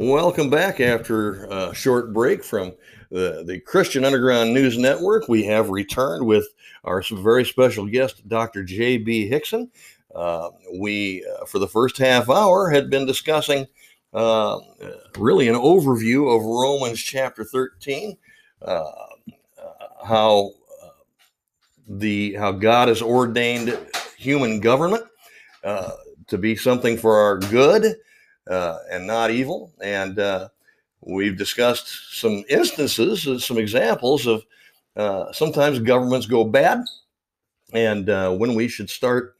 Welcome back after a short break from the, the Christian Underground News Network. We have returned with our very special guest, Dr. J.B. Hixson. Uh, we, uh, for the first half hour, had been discussing uh, really an overview of Romans chapter 13, uh, uh, how uh, the how God has ordained human government to be something for our good uh, and not evil. And uh, we've discussed some instances, uh, some examples of uh, sometimes governments go bad, and uh, when we should start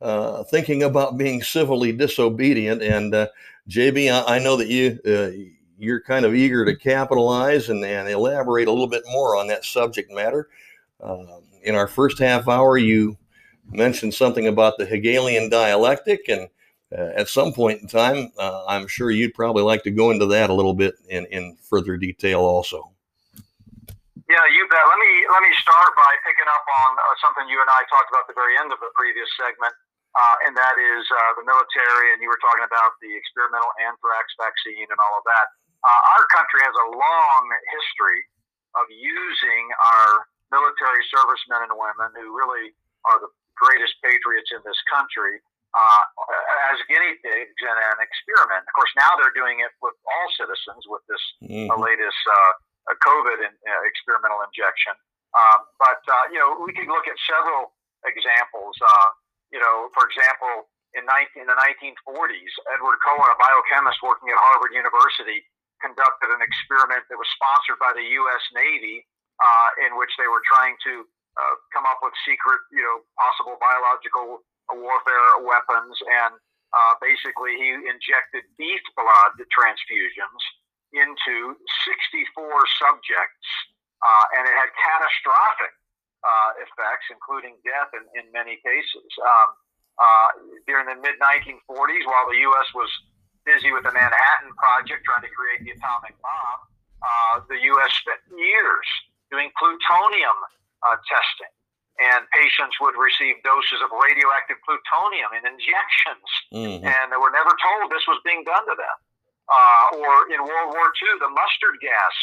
uh, thinking about being civilly disobedient. And JB, I, I, know that you you're kind of eager to capitalize and, and, elaborate a little bit more on that subject matter. in our first half hour, you mentioned something about the Hegelian dialectic and uh, at some point in time, uh, I'm sure you'd probably like to go into that a little bit in, in further detail also. Yeah, you bet. Let me let me start by picking up on uh, something you and I talked about the very end of the previous segment, uh, and that is uh, the military. And you were talking about the experimental anthrax vaccine and all of that. Uh, our country has a long history of using our military servicemen and women, who really are the greatest patriots in this country, uh, as guinea pigs in an experiment. Of course, now they're doing it with all citizens with this mm-hmm. uh, latest uh, COVID in, uh, experimental injection. Um, but uh, you know, we could look at several examples. Uh, you know, for example, in, 19, in the 1940s, Edward Cohen, a biochemist working at Harvard University, conducted an experiment that was sponsored by the U.S. Navy, in which they were trying to come up with secret, you know, possible biological warfare weapons, and uh, basically he injected beef blood transfusions into 64 subjects, uh, and it had catastrophic uh, effects, including death in, in many cases. Um, uh, during the mid 1940s, while the U.S. was busy with the Manhattan Project trying to create the atomic bomb, uh, the U.S. spent years doing plutonium uh, testing and patients would receive doses of radioactive plutonium in injections, mm-hmm. and they were never told this was being done to them. Uh, or in World War II, the mustard gas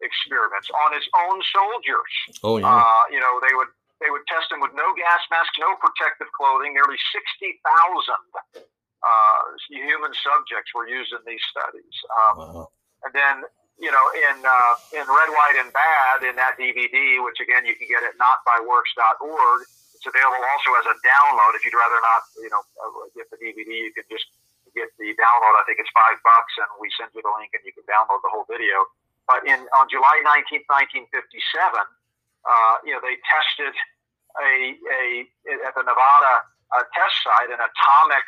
experiments on its own soldiers. Oh yeah. Uh, you know, they would they would test them with no gas mask, no protective clothing. Nearly sixty thousand uh, human subjects were used in these studies. Um, wow. And then you know, in uh, in Red, White, and Bad in that DVD, which again you can get at notbyworks.org. It's available also as a download. If you'd rather not, you know, uh, get the DVD, you can just get the download. I think it's five bucks, and we send you the link, and you can download the whole video. But in on July 19th, 1957, uh, you know, they tested a a at the Nevada uh, test site an atomic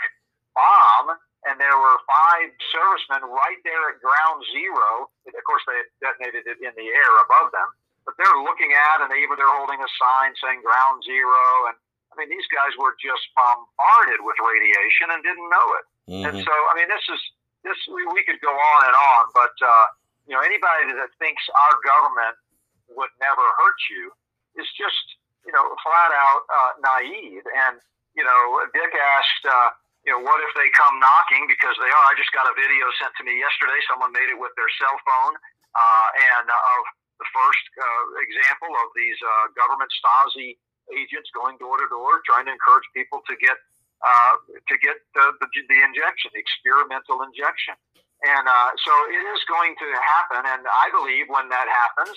bomb and there were five servicemen right there at ground zero. Of course, they detonated it in the air above them, but they're looking at and they even they're holding a sign saying ground zero. And I mean, these guys were just bombarded with radiation and didn't know it. Mm-hmm. And so, I mean, this is this we, we could go on and on, but uh, you know, anybody that thinks our government would never hurt you is just you know flat out uh, naive. And you know, Dick asked. Uh, you know, what if they come knocking because they are? I just got a video sent to me yesterday. Someone made it with their cell phone, uh, and uh, of the first uh, example of these uh, government Stasi agents going door to door, trying to encourage people to get uh, to get the, the, the injection, the experimental injection. And uh, so it is going to happen. And I believe when that happens,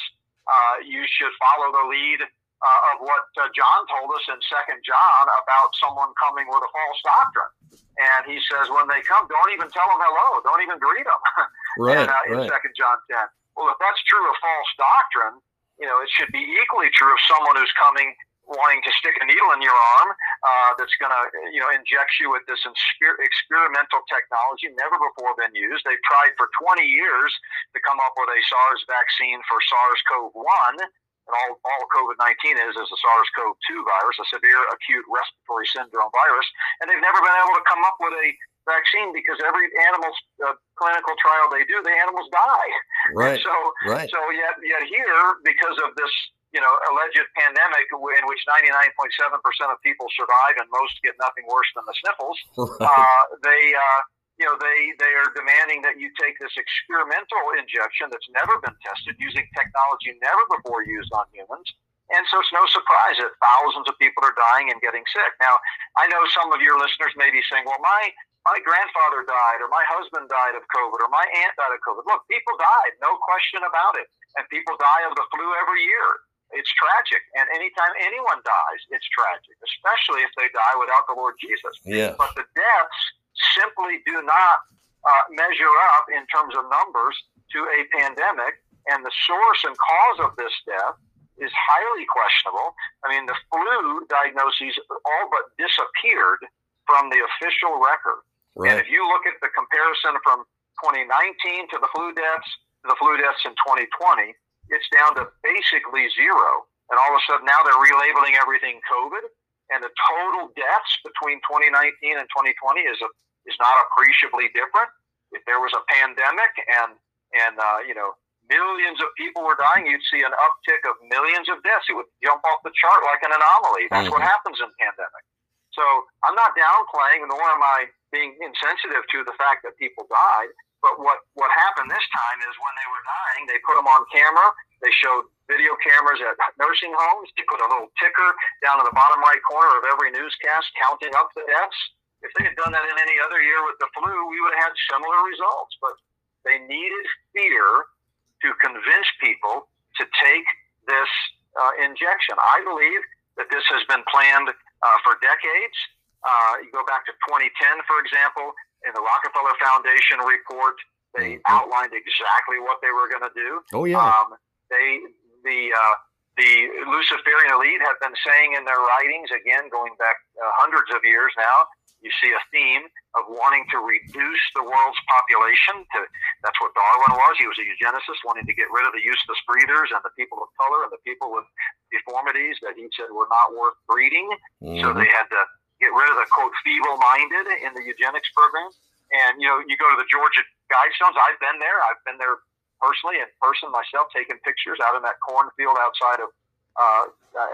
uh, you should follow the lead uh, of what uh, John told us in Second John about someone coming with a false doctrine. And he says, when they come, don't even tell them hello, don't even greet them. Right. and, uh, in Second John ten. Well, if that's true of false doctrine, you know, it should be equally true of someone who's coming wanting to stick a needle in your arm uh, that's going to, you know, inject you with this experimental technology never before been used. They've tried for 20 years to come up with a SARS vaccine for SARS-CoV-1 and all, all COVID 19 is is a SARS CoV 2 virus, a severe acute respiratory syndrome virus. And they've never been able to come up with a vaccine because every animal uh, clinical trial they do, the animals die. Right. And so, right. so yet, yet here, because of this, you know, alleged pandemic in which 99.7% of people survive and most get nothing worse than the sniffles, right. uh, they, uh, you know, they, they are demanding that you take this experimental injection that's never been tested using technology never before used on humans. And so it's no surprise that thousands of people are dying and getting sick. Now, I know some of your listeners may be saying, well, my, my grandfather died, or my husband died of COVID, or my aunt died of COVID. Look, people died, no question about it. And people die of the flu every year. It's tragic. And anytime anyone dies, it's tragic, especially if they die without the Lord Jesus. Yeah. But the deaths simply do not uh, measure up in terms of numbers to a pandemic. And the source and cause of this death is highly questionable. I mean, the flu diagnoses all but disappeared from the official record. Right. And if you look at the comparison from 2019 to the flu deaths to the flu deaths in 2020, it's down to basically zero. And all of a sudden now they're relabeling everything COVID, and the total deaths between 2019 and 2020 is a, is not appreciably different. If there was a pandemic and and uh, you know millions of people were dying, you'd see an uptick of millions of deaths. It would jump off the chart like an anomaly. That's mm-hmm. what happens in pandemic. So I'm not downplaying, nor am I being insensitive to the fact that people died. But what, what happened this time is when they were dying, they put them on camera. They showed video cameras at nursing homes. They put a little ticker down in the bottom right corner of every newscast counting up the deaths. If they had done that in any other year with the flu, we would have had similar results. But they needed fear to convince people to take this uh, injection. I believe that this has been planned uh, for decades. Uh, you go back to 2010, for example, in the Rockefeller Foundation report, they mm-hmm. outlined exactly what they were going to do. Oh yeah. Um, they the uh, the Luciferian elite have been saying in their writings again, going back uh, hundreds of years now. You see a theme of wanting to reduce the world's population. To that's what Darwin was. He was a eugenicist, wanting to get rid of the useless breeders and the people of color and the people with deformities that he said were not worth breeding. Mm-hmm. So they had to get rid of the quote feeble-minded in the eugenics program. And you know, you go to the Georgia Guidestones. I've been there. I've been there personally, in person myself, taking pictures out in that cornfield outside of uh,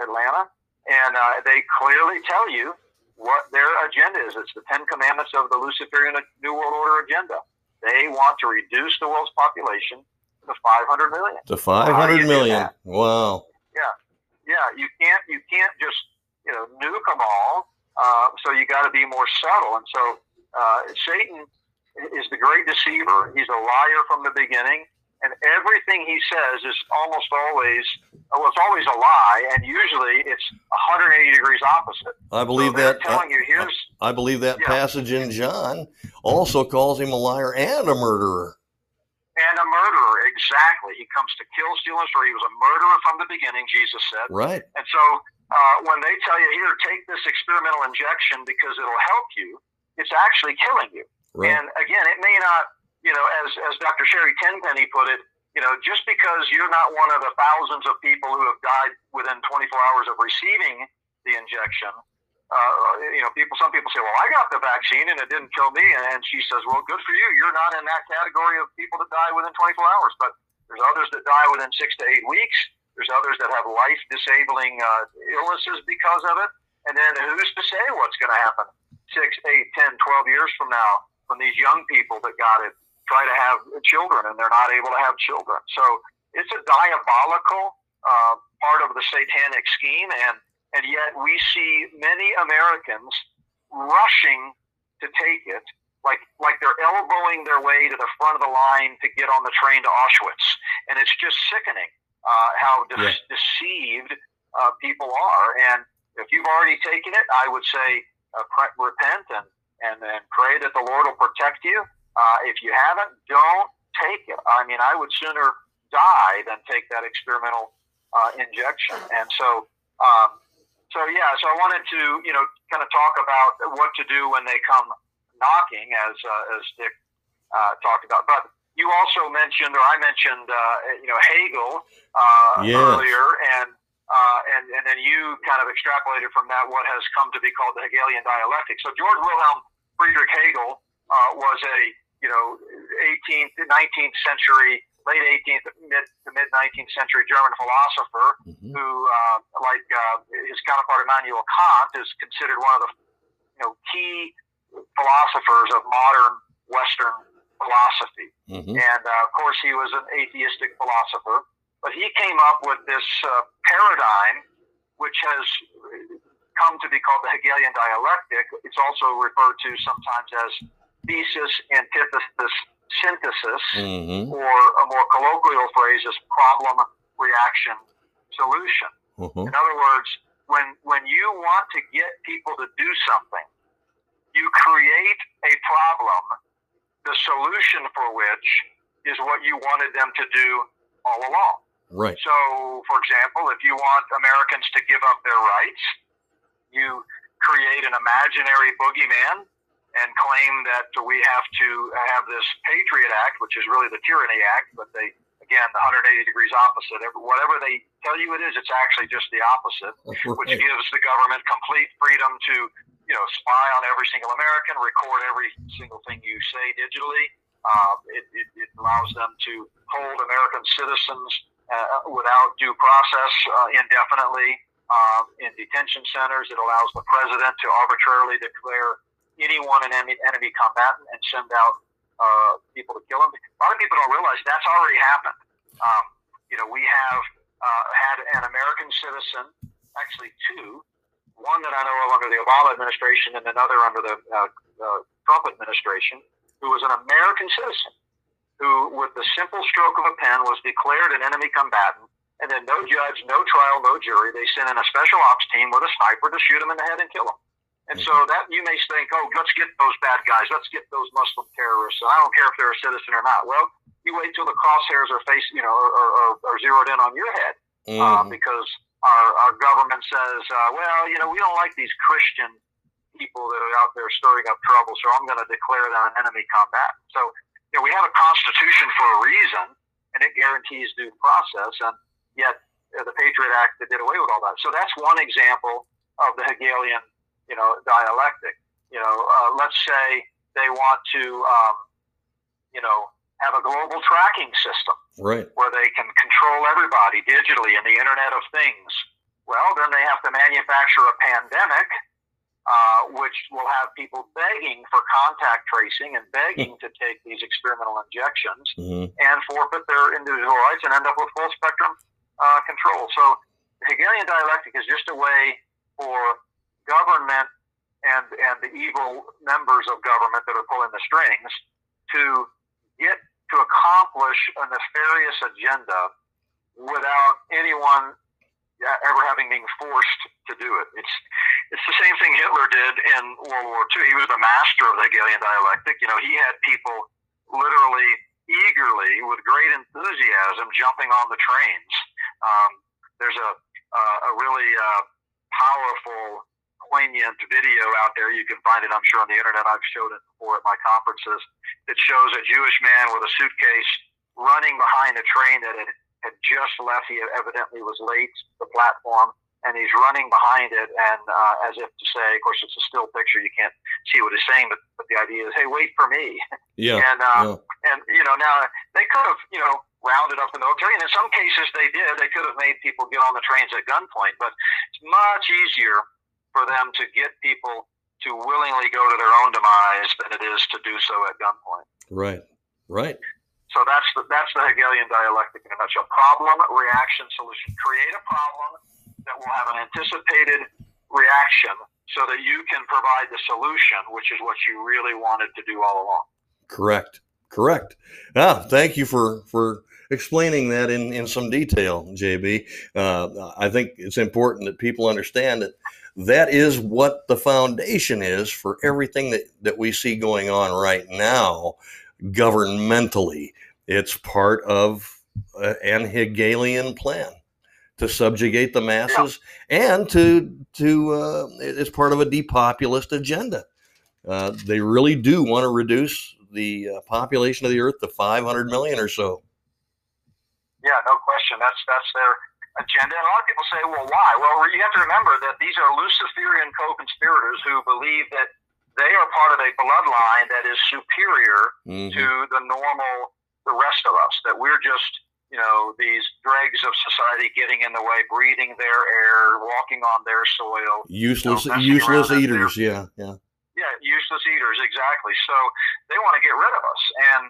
Atlanta, and uh, they clearly tell you what their agenda is. It's the Ten Commandments of the Luciferian New World Order agenda. They want to reduce the world's population to 500 million. To 500 million. Wow. Yeah, yeah. You can't you can't just you know nuke them all uh, so you got to be more subtle. And so uh, Satan is the great deceiver. He's a liar from the beginning, and everything he says is almost always well, it's always a lie, and usually it's 180 degrees opposite. I believe so that. Telling you here's. I believe that yeah. passage in John also calls him a liar and a murderer. And a murderer, exactly. He comes to kill, steal, and destroy. He was a murderer from the beginning, Jesus said. Right. And so uh, when they tell you here, take this experimental injection because it'll help you, it's actually killing you. Right. And again, it may not, you know, as as Dr. Sherry Tenpenny put it, you know, just because you're not one of the thousands of people who have died within 24 hours of receiving the injection, uh, you know, people. Some people say, "Well, I got the vaccine and it didn't kill me," and she says, "Well, good for you. You're not in that category of people that die within 24 hours." But there's others that die within six to eight weeks. There's others that have life disabling uh, illnesses because of it. And then who's to say what's going to happen six, eight, ten, twelve years from now from these young people that got it, try to have children and they're not able to have children. So it's a diabolical uh, part of the satanic scheme. And, and yet we see many Americans rushing to take it like like they're elbowing their way to the front of the line to get on the train to Auschwitz, and it's just sickening uh, how de- yeah. deceived uh, people are. And if you've already taken it, I would say uh, pre- repent and, and, and pray that the Lord will protect you. Uh, if you haven't, don't take it. I mean, I would sooner die than take that experimental uh, injection. And so, um, so yeah, so I wanted to, you know, kind of talk about what to do when they come knocking, as uh, as Dick talked about. But you also mentioned, or I mentioned, uh, you know, Hegel uh, yes. earlier, and uh, and and then you kind of extrapolated from that what has come to be called the Hegelian dialectic. So George Wilhelm Friedrich Hegel uh, was a you know 18th, 19th century, late 18th, mid to mid 19th century German philosopher mm-hmm. who, uh, like uh, his counterpart Immanuel Kant, is considered one of the you know key philosophers of modern Western philosophy. Mm-hmm. And uh, of course, he was an atheistic philosopher, but he came up with this uh, paradigm, which has come to be called the Hegelian dialectic. It's also referred to sometimes as thesis, antithesis, synthesis, mm-hmm. or a more colloquial phrase is problem, reaction, solution. Mm-hmm. In other words, when when you want to get people to do something, you create a problem, the solution for which is what you wanted them to do all along. Right. So, for example, if you want Americans to give up their rights, you create an imaginary boogeyman and claim that we have to have this Patriot Act, which is really the Tyranny Act, but they again, the 180 degrees opposite. Whatever they tell you it is, it's actually just the opposite, right. which gives the government complete freedom to, you know, spy on every single American, record every single thing you say digitally. Uh, it, it, it, allows them to hold American citizens uh, without due process uh, indefinitely uh, in detention centers. It allows the president to arbitrarily declare anyone an enemy, enemy combatant and send out uh, people to kill him. A lot of people don't realize that's already happened. Um, you know, we have uh, had an American citizen, actually two, one that I know of under the Obama administration and another under the uh, uh, Trump administration, who was an American citizen who, with the simple stroke of a pen, was declared an enemy combatant. And then no judge, no trial, no jury. They sent in a special ops team with a sniper to shoot him in the head and kill him. And so that you may think, oh, let's get those bad guys, let's get those Muslim terrorists. I don't care if they're a citizen or not. Well, you wait till the crosshairs are facing, you know, or, are zeroed in on your head, mm. uh, because our, our government says, uh, well, you know, we don't like these Christian people that are out there stirring up trouble, so I'm going to declare them an enemy combatant. So, you know, we have a constitution for a reason, and it guarantees due process, and yet uh, the Patriot Act that did away with all that. So that's one example of the Hegelian you know, dialectic. You know, uh, let's say they want to, um, you know, have a global tracking system, right, where they can control everybody digitally in the Internet of Things. Well, then they have to manufacture a pandemic, uh, which will have people begging for contact tracing and begging to take these experimental injections mm-hmm. and forfeit their individual rights and end up with full spectrum uh, control. So, Hegelian dialectic is just a way for government and and the evil members of government that are pulling the strings to get to accomplish a nefarious agenda without anyone ever having been forced to do it. It's it's the same thing Hitler did in World War II. He was the master of the Hegelian dialectic. You know, he had people literally eagerly, with great enthusiasm, jumping on the trains. Um, there's a uh, a really uh, powerful poignant video out there. You can find it, I'm sure, on the internet. I've showed it before at my conferences. It shows a Jewish man with a suitcase running behind a train that had, had just left. He evidently was late to the platform, and he's running behind it, and uh, as if to say, of course, it's a still picture. You can't see what he's saying, but, but the idea is, hey, wait for me. Yeah. and um, yeah. and you know, now they could have, you know, rounded up the military, and in some cases they did. They could have made people get on the trains at gunpoint, but it's much easier for them to get people to willingly go to their own demise than it is to do so at gunpoint. Right, right. So that's the, that's the Hegelian dialectic in a nutshell. Problem, reaction, solution. Create a problem that will have an anticipated reaction so that you can provide the solution, which is what you really wanted to do all along. Correct. Correct. Ah, thank you for for explaining that in in some detail, JB. Uh, I think it's important that people understand that that is what the foundation is for everything that, that we see going on right now governmentally. It's part of uh, an Hegelian plan to subjugate the masses yeah. and to to uh, it's part of a depopulist agenda. Uh, they really do want to reduce the uh, population of the earth to 500 million or so. Yeah, no question. That's that's their agenda. And a lot of people say, well, why? Well, you have to remember that these are Luciferian co conspirators who believe that they are part of a bloodline that is superior mm-hmm. to the normal, the rest of us, that we're just, you know, these dregs of society getting in the way, breathing their air, walking on their soil. Useless, you know, useless eaters. Yeah, yeah. Yeah, Yeah, useless eaters, exactly. So they want to get rid of us, and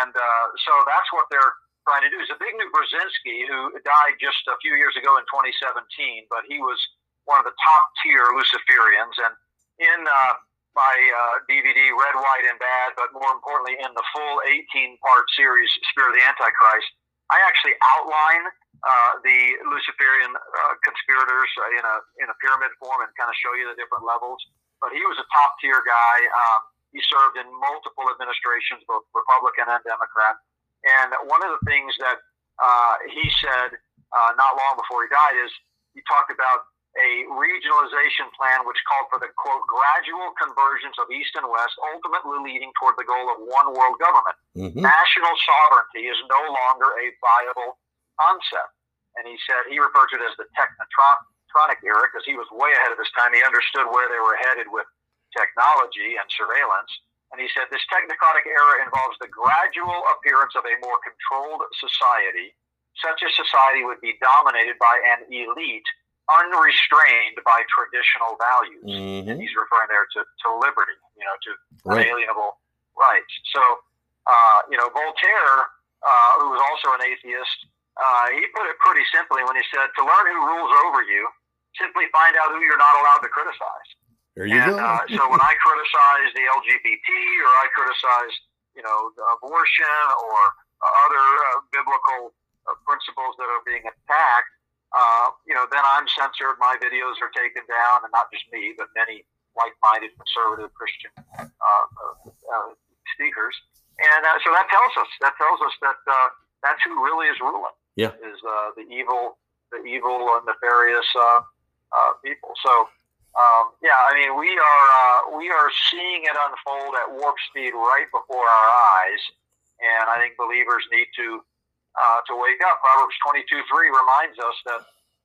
and uh, so that's what they're trying to do. Zbigniew Brzezinski, who died just a few years ago in 2017, but he was one of the top tier Luciferians, and in uh, my uh, DVD Red, White, and Bad, but more importantly, in the full 18 part series Spirit of the Antichrist, I actually outline uh, the Luciferian uh, conspirators uh, in a in a pyramid form and kind of show you the different levels. But he was a top tier guy. Um, he served in multiple administrations, both Republican and Democrat. And one of the things that uh, he said uh, not long before he died is he talked about a regionalization plan which called for the quote gradual convergence of East and West, ultimately leading toward the goal of one world government. Mm-hmm. National sovereignty is no longer a viable concept. And he said he referred to it as the technetronic era because he was way ahead of his time. He understood where they were headed with technology and surveillance. And he said this technocratic era involves the gradual appearance of a more controlled society. Such a society would be dominated by an elite unrestrained by traditional values. Mm-hmm. And he's referring there to, to liberty, you know, to right. unalienable rights. So, uh, you know, Voltaire, uh, who was also an atheist, uh, he put it pretty simply when he said, to learn who rules over you, simply find out who you're not allowed to criticize. There you and, go. Uh, so when I criticize the LGBT or I criticize, you know, abortion or other uh, biblical uh, principles that are being attacked, uh, you know, then I'm censored. My videos are taken down, and not just me, but many like-minded conservative Christian uh, uh, speakers. And uh, so that tells us that tells us that uh, that's who really is ruling. Yeah, is the evil, the evil and nefarious people. So. Um, yeah, I mean, we are we are seeing it unfold at warp speed right before our eyes, and I think believers need to uh, to wake up. Proverbs 22 3 reminds us that,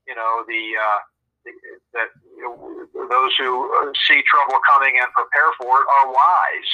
you know, the, uh, the that you know, those who uh, see trouble coming and prepare for it are wise.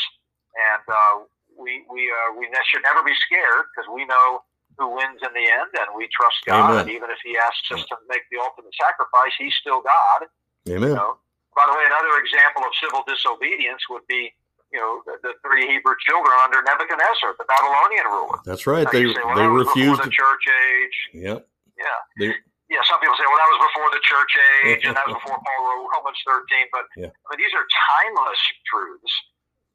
And uh, we, we, uh, we should never be scared because we know who wins in the end and we trust God. Amen. And even if He asks us to make the ultimate sacrifice, He's still God. Amen. You know? By the way, another example of civil disobedience would be you know, the, the, three Hebrew children under Nebuchadnezzar, the Babylonian ruler. That's right. they say, well, they refused the church age. Yep. Yeah. They, yeah. Some people say, well, that was before the church age, and that was before Paul wrote Romans 13. But yeah. I mean, these are timeless truths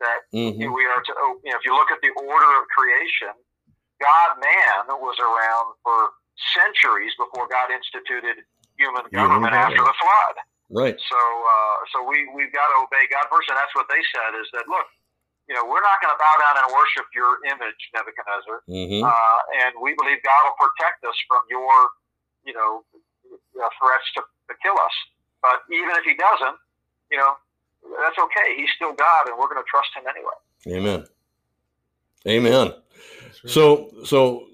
that mm-hmm. we are to. You know, if you look at the order of creation, God, man was around for centuries before God instituted human government mm-hmm. after the flood. Right. So, uh, so we we've got to obey God first, and that's what they said is that look, you know, we're not going to bow down and worship your image, Nebuchadnezzar, mm-hmm. uh, and we believe God will protect us from your, you know, uh, threats to, to kill us. But even if He doesn't, you know, that's okay. He's still God, and we're going to trust Him anyway. Amen. Amen. Right. So, so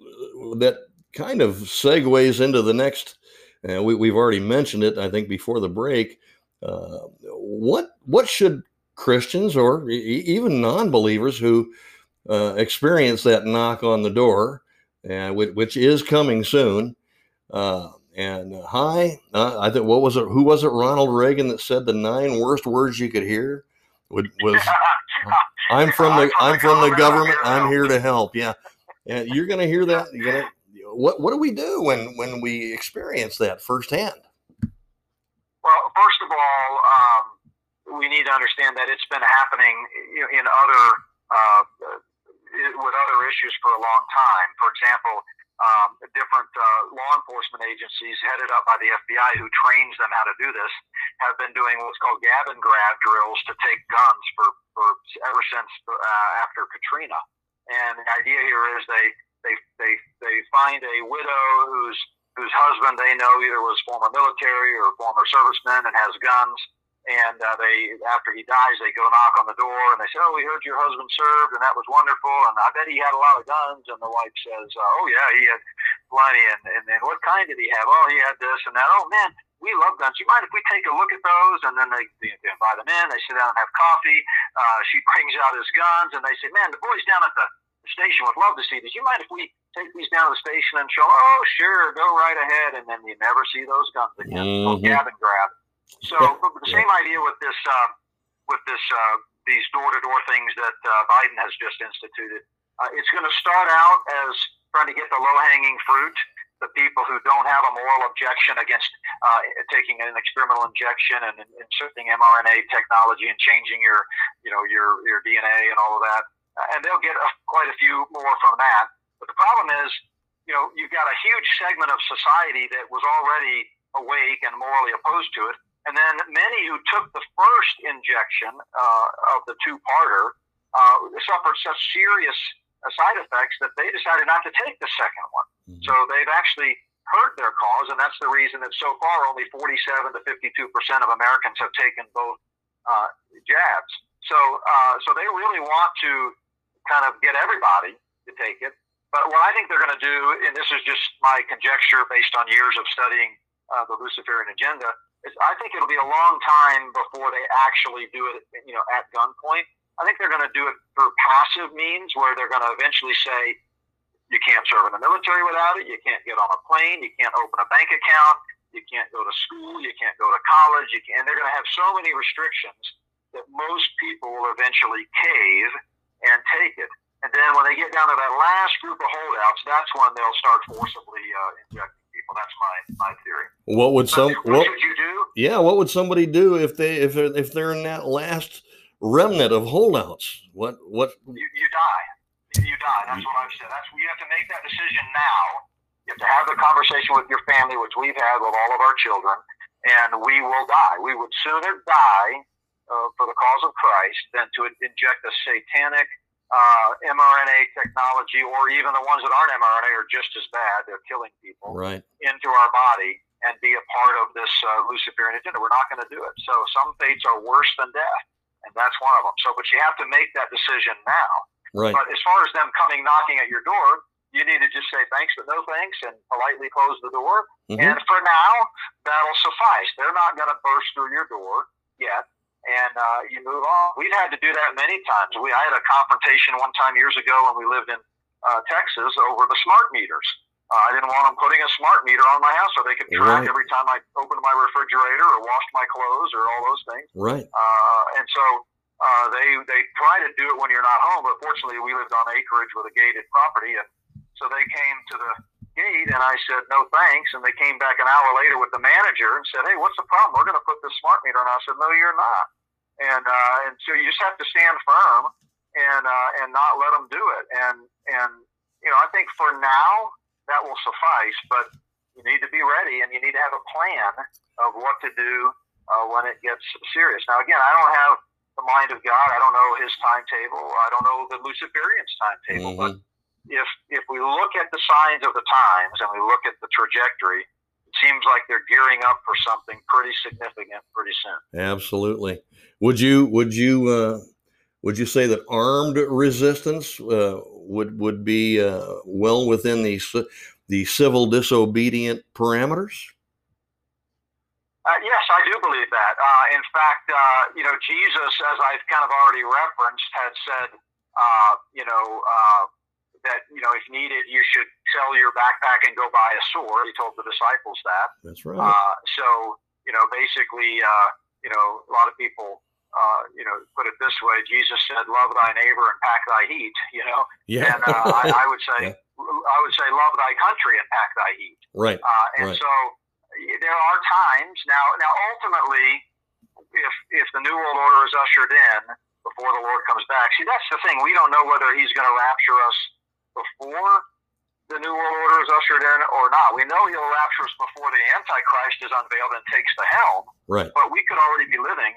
that kind of segues into the next and we, we've already mentioned it, I think, before the break. Uh, what what should Christians or e- even non-believers who uh, experience that knock on the door, uh, which, which, is coming soon, uh, and uh, hi, uh, I think what was it? Who was it? Ronald Reagan that said the nine worst words you could hear would, was "I'm from the I'm from the government. I'm here to help." Yeah, and you're going to hear that. You're gonna, what what do we do when when we experience that firsthand? Well, first of all, um, we need to understand that it's been happening in other uh, with other issues for a long time. For example, um, different uh, law enforcement agencies headed up by the FBI, who trains them how to do this, have been doing what's called gab and grab drills to take guns for, for ever since uh, after Katrina. And the idea here is they they they they find a widow whose whose husband they know either was former military or former serviceman and has guns. And uh, they, after he dies, they go knock on the door and they say, "Oh, we heard your husband served, and that was wonderful. And I bet he had a lot of guns." And the wife says, uh, "Oh yeah, he had plenty. And, and and what kind did he have? Oh, he had this and that. Oh man, we love guns. You mind if we take a look at those?" And then they, they invite him in. They sit down and have coffee. Uh, she brings out his guns, and they say, "Man, the boys down at the station would love to see these. You mind if we take these down to the station and show? Oh, sure, go right ahead. And then you never see those guns again. Mm-hmm. So gab and grab. So the same idea with this uh, with this uh, these door-to-door things that uh, Biden has just instituted. Uh, it's going to start out as trying to get the low-hanging fruit, the people who don't have a moral objection against uh, taking an experimental injection and, inserting mRNA technology and changing your, you know, your your DNA and all of that, and they'll get a, quite a few more from that. But the problem is, you know, you've got a huge segment of society that was already awake and morally opposed to it, and then many who took the first injection uh, of the two-parter uh, suffered such serious uh, side effects that they decided not to take the second one. Mm-hmm. So they've actually hurt their cause, and that's the reason that so far only 47 to 52 percent of Americans have taken both uh, jabs. So, uh, so they really want to kind of get everybody to take it. But what I think they're going to do, and this is just my conjecture based on years of studying uh, the Luciferian agenda, is I think it'll be a long time before they actually do it, you know, at gunpoint. I think they're going to do it through passive means, where they're going to eventually say, you can't serve in the military without it. You can't get on a plane. You can't open a bank account. You can't go to school. You can't go to college. You can, and they're going to have so many restrictions that most people will eventually cave and take it. And then when they get down to that last group of holdouts, that's when they'll start forcibly uh, injecting people. That's my, my theory. What would some? What, what should you do? Yeah, what would somebody do if they if they're, if they're in that last remnant of holdouts? What what? You, you die you die. That's what I've said. That's you have to make that decision now. You have to have the conversation with your family, which we've had with all of our children, and we will die. We would sooner die uh, for the cause of Christ than to inject a satanic uh, mRNA technology, or even the ones that aren't mRNA are just as bad. They're killing people right. into our body and be a part of this uh, Luciferian agenda. We're not going to do it. So some fates are worse than death, and that's one of them. So, but you have to make that decision now. Right. But as far as them coming knocking at your door, you need to just say thanks but no thanks and politely close the door. Mm-hmm. And for now, that'll suffice. They're not going to burst through your door yet. And uh, you move on. We've had to do that many times. We I had a confrontation one time years ago when we lived in uh, Texas over the smart meters. Uh, I didn't want them putting a smart meter on my house so they could track right. every time I opened my refrigerator or washed my clothes or all those things. Right. Uh, and so uh, they they try to do it when you're not home, but fortunately we lived on acreage with a gated property, and so they came to the gate, and I said no thanks, and they came back an hour later with the manager and said, hey, what's the problem? We're going to put this smart meter, and I said, no, you're not, and uh, and so you just have to stand firm and uh, and not let them do it, and and you know I think for now that will suffice, but you need to be ready, and you need to have a plan of what to do uh, when it gets serious. Now, again, I don't have the mind of God. I don't know his timetable. I don't know the Luciferian's timetable. Mm-hmm. But if if we look at the signs of the times and we look at the trajectory, seems like they're gearing up for something pretty significant pretty soon. Absolutely. Would you would you uh, would you say that armed resistance uh, would would be uh, well within the the civil disobedient parameters? Uh, yes, I do believe that. Uh, in fact, uh, you know, Jesus, as I've kind of already referenced, had said, uh, you know, uh, that you know, if needed, you should sell your backpack and go buy a sword. He told the disciples that. That's right. Uh, so, you know, basically, uh, you know, a lot of people. Uh, you know, put it this way: Jesus said, "Love thy neighbor and pack thy heat." You know, yeah. And uh, I, I, would say, yeah. I would say, "Love thy country and pack thy heat." Right. and right. so, there are times now. Now, ultimately, if if the new world order is ushered in before the Lord comes back, see that's the thing. We don't know whether He's going to rapture us before the new world order is ushered in or not. We know He'll rapture us before the Antichrist is unveiled and takes the helm. Right. But we could already be living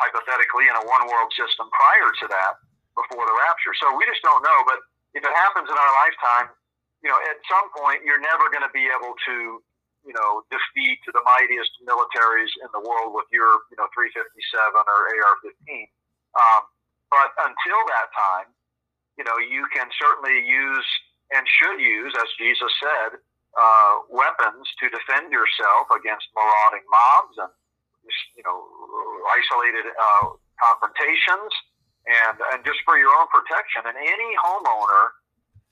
hypothetically in a one world system prior to that before the rapture. So we just don't know. But if it happens in our lifetime, you know, at some point you're never going to be able to you know, defeat the mightiest militaries in the world with your, you know, 357 or AR-15. Um, but until that time, you know, you can certainly use and should use, as Jesus said, uh, weapons to defend yourself against marauding mobs and, you know, isolated uh, confrontations and, and just for your own protection. And any homeowner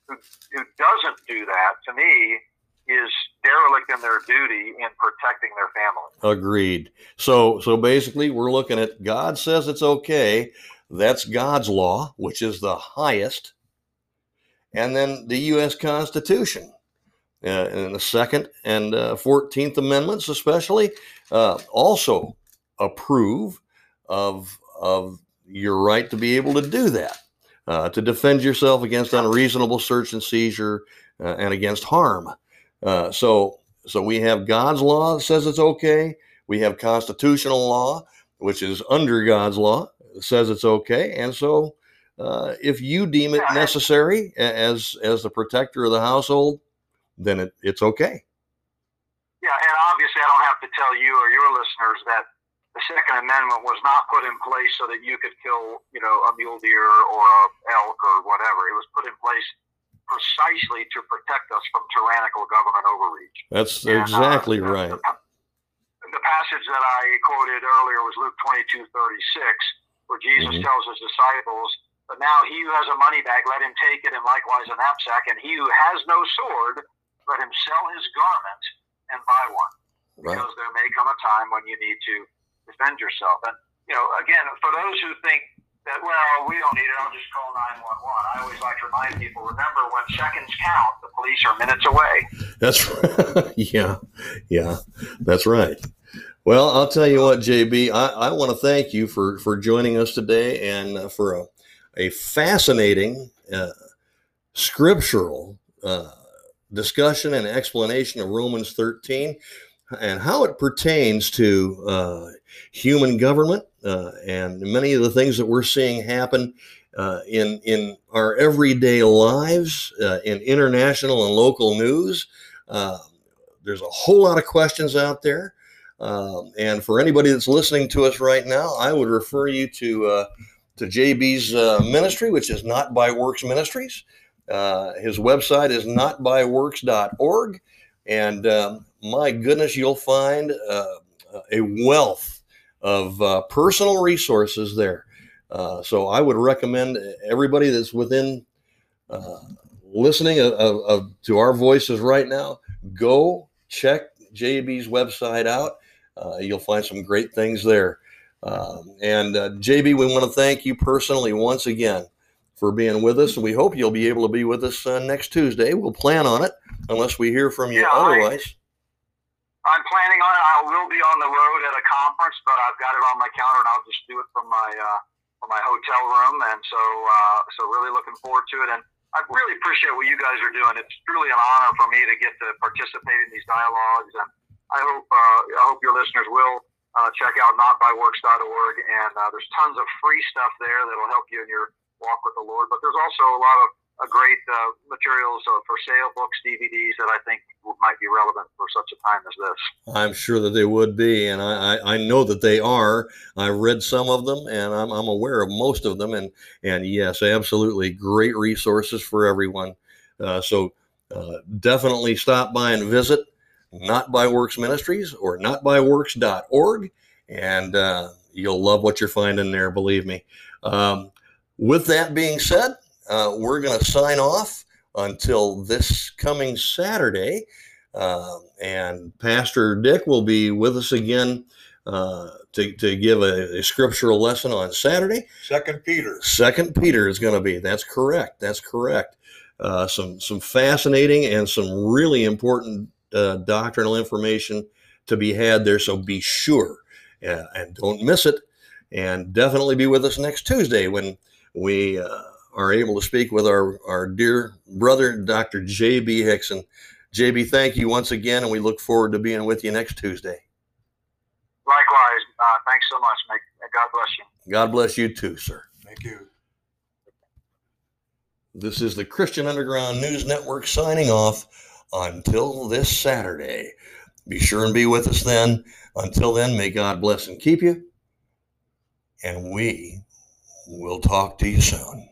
who, who doesn't do that, to me, is derelict in their duty in protecting their family. Agreed. So so basically we're looking at God says it's okay. That's God's law, which is the highest. And then the U.S. Constitution. Uh, and the Second and uh, Fourteenth Amendments, especially, uh, also approve of of your right to be able to do that, uh, to defend yourself against unreasonable search and seizure uh, and against harm. Uh, so, so we have God's law that says it's okay. We have constitutional law, which is under God's law, says it's okay. And so, if you deem it necessary as as the protector of the household, then it, it's okay. Yeah, and obviously, I don't have to tell you or your listeners that the Second Amendment was not put in place so that you could kill, you know, a mule deer or a elk or whatever. It was put in place precisely to protect us from tyrannical government overreach. That's and, uh, exactly uh, right. The, the, passage that I quoted earlier was Luke twenty two thirty six, where Jesus mm-hmm. tells his disciples, "But now he who has a money bag, let him take it, and likewise a knapsack, and he who has no sword." let him sell his garment and buy one. Right. Because there may come a time when you need to defend yourself. And, you know, again, for those who think that, well, we don't need it, I'll just call 911. I always like to remind people remember, when seconds count, the police are minutes away. That's right. yeah. Yeah. That's right. Well, I'll tell you what, JB, I, I want to thank you for, for joining us today and uh, for a, a fascinating uh, scriptural uh, discussion and explanation of Romans 13 and how it pertains to uh, human government uh, and many of the things that we're seeing happen uh, in in our everyday lives, in international and local news. There's a whole lot of questions out there. Um, and for anybody that's listening to us right now, I would refer you to uh, to JB's ministry, which is Not by Works Ministries. Uh, his website is notbyworks.org. And um, my goodness, you'll find uh, a wealth of uh, personal resources there. Uh, so I would recommend everybody that's within uh, listening of, of, to our voices right now, go check JB's website out. You'll find some great things there. Um, and JB, we want to thank you personally once again for being with us. And we hope you'll be able to be with us uh, next Tuesday. We'll plan on it unless we hear from you yeah, otherwise. I, am planning on it. I will be on the road at a conference, but I've got it on my calendar, and I'll just do it from my uh, from my hotel room. And so, uh, so really looking forward to it. And I really appreciate what you guys are doing. It's truly an honor for me to get to participate in these dialogues, and I hope uh, I hope your listeners will uh, check out notbyworks.org. And uh, there's tons of free stuff there that'll help you in your walk with the Lord. But there's also a lot of great uh, materials uh, for sale, books, DVDs that I think might be relevant for such a time as this. I'm sure that they would be, and I, I, I know that they are. I've read some of them, and I'm, I'm aware of most of them. And and yes, absolutely, great resources for everyone. Uh, so definitely stop by and visit Not by Works Ministries or notbyworks.org, and uh, you'll love what you're finding there. Believe me. Um, with that being said, uh, we're going to sign off until this coming Saturday. Uh, and Pastor Dick will be with us again uh, to, to give a, a, scriptural lesson on Saturday. Second Peter. Second Peter is going to be. That's correct. That's correct. Uh, some some fascinating and some really important uh, doctrinal information to be had there. So be sure uh, and don't miss it. And definitely be with us next Tuesday when we uh, are able to speak with our, our dear brother, Dr. J.B. Hixson. JB, thank you once again, and we look forward to being with you next Tuesday. Likewise. Uh, thanks so much. May, God bless you. God bless you too, sir. Thank you. This is the Christian Underground News Network signing off until this Saturday. Be sure and be with us then. Until then, may God bless and keep you. And we We'll talk to you soon.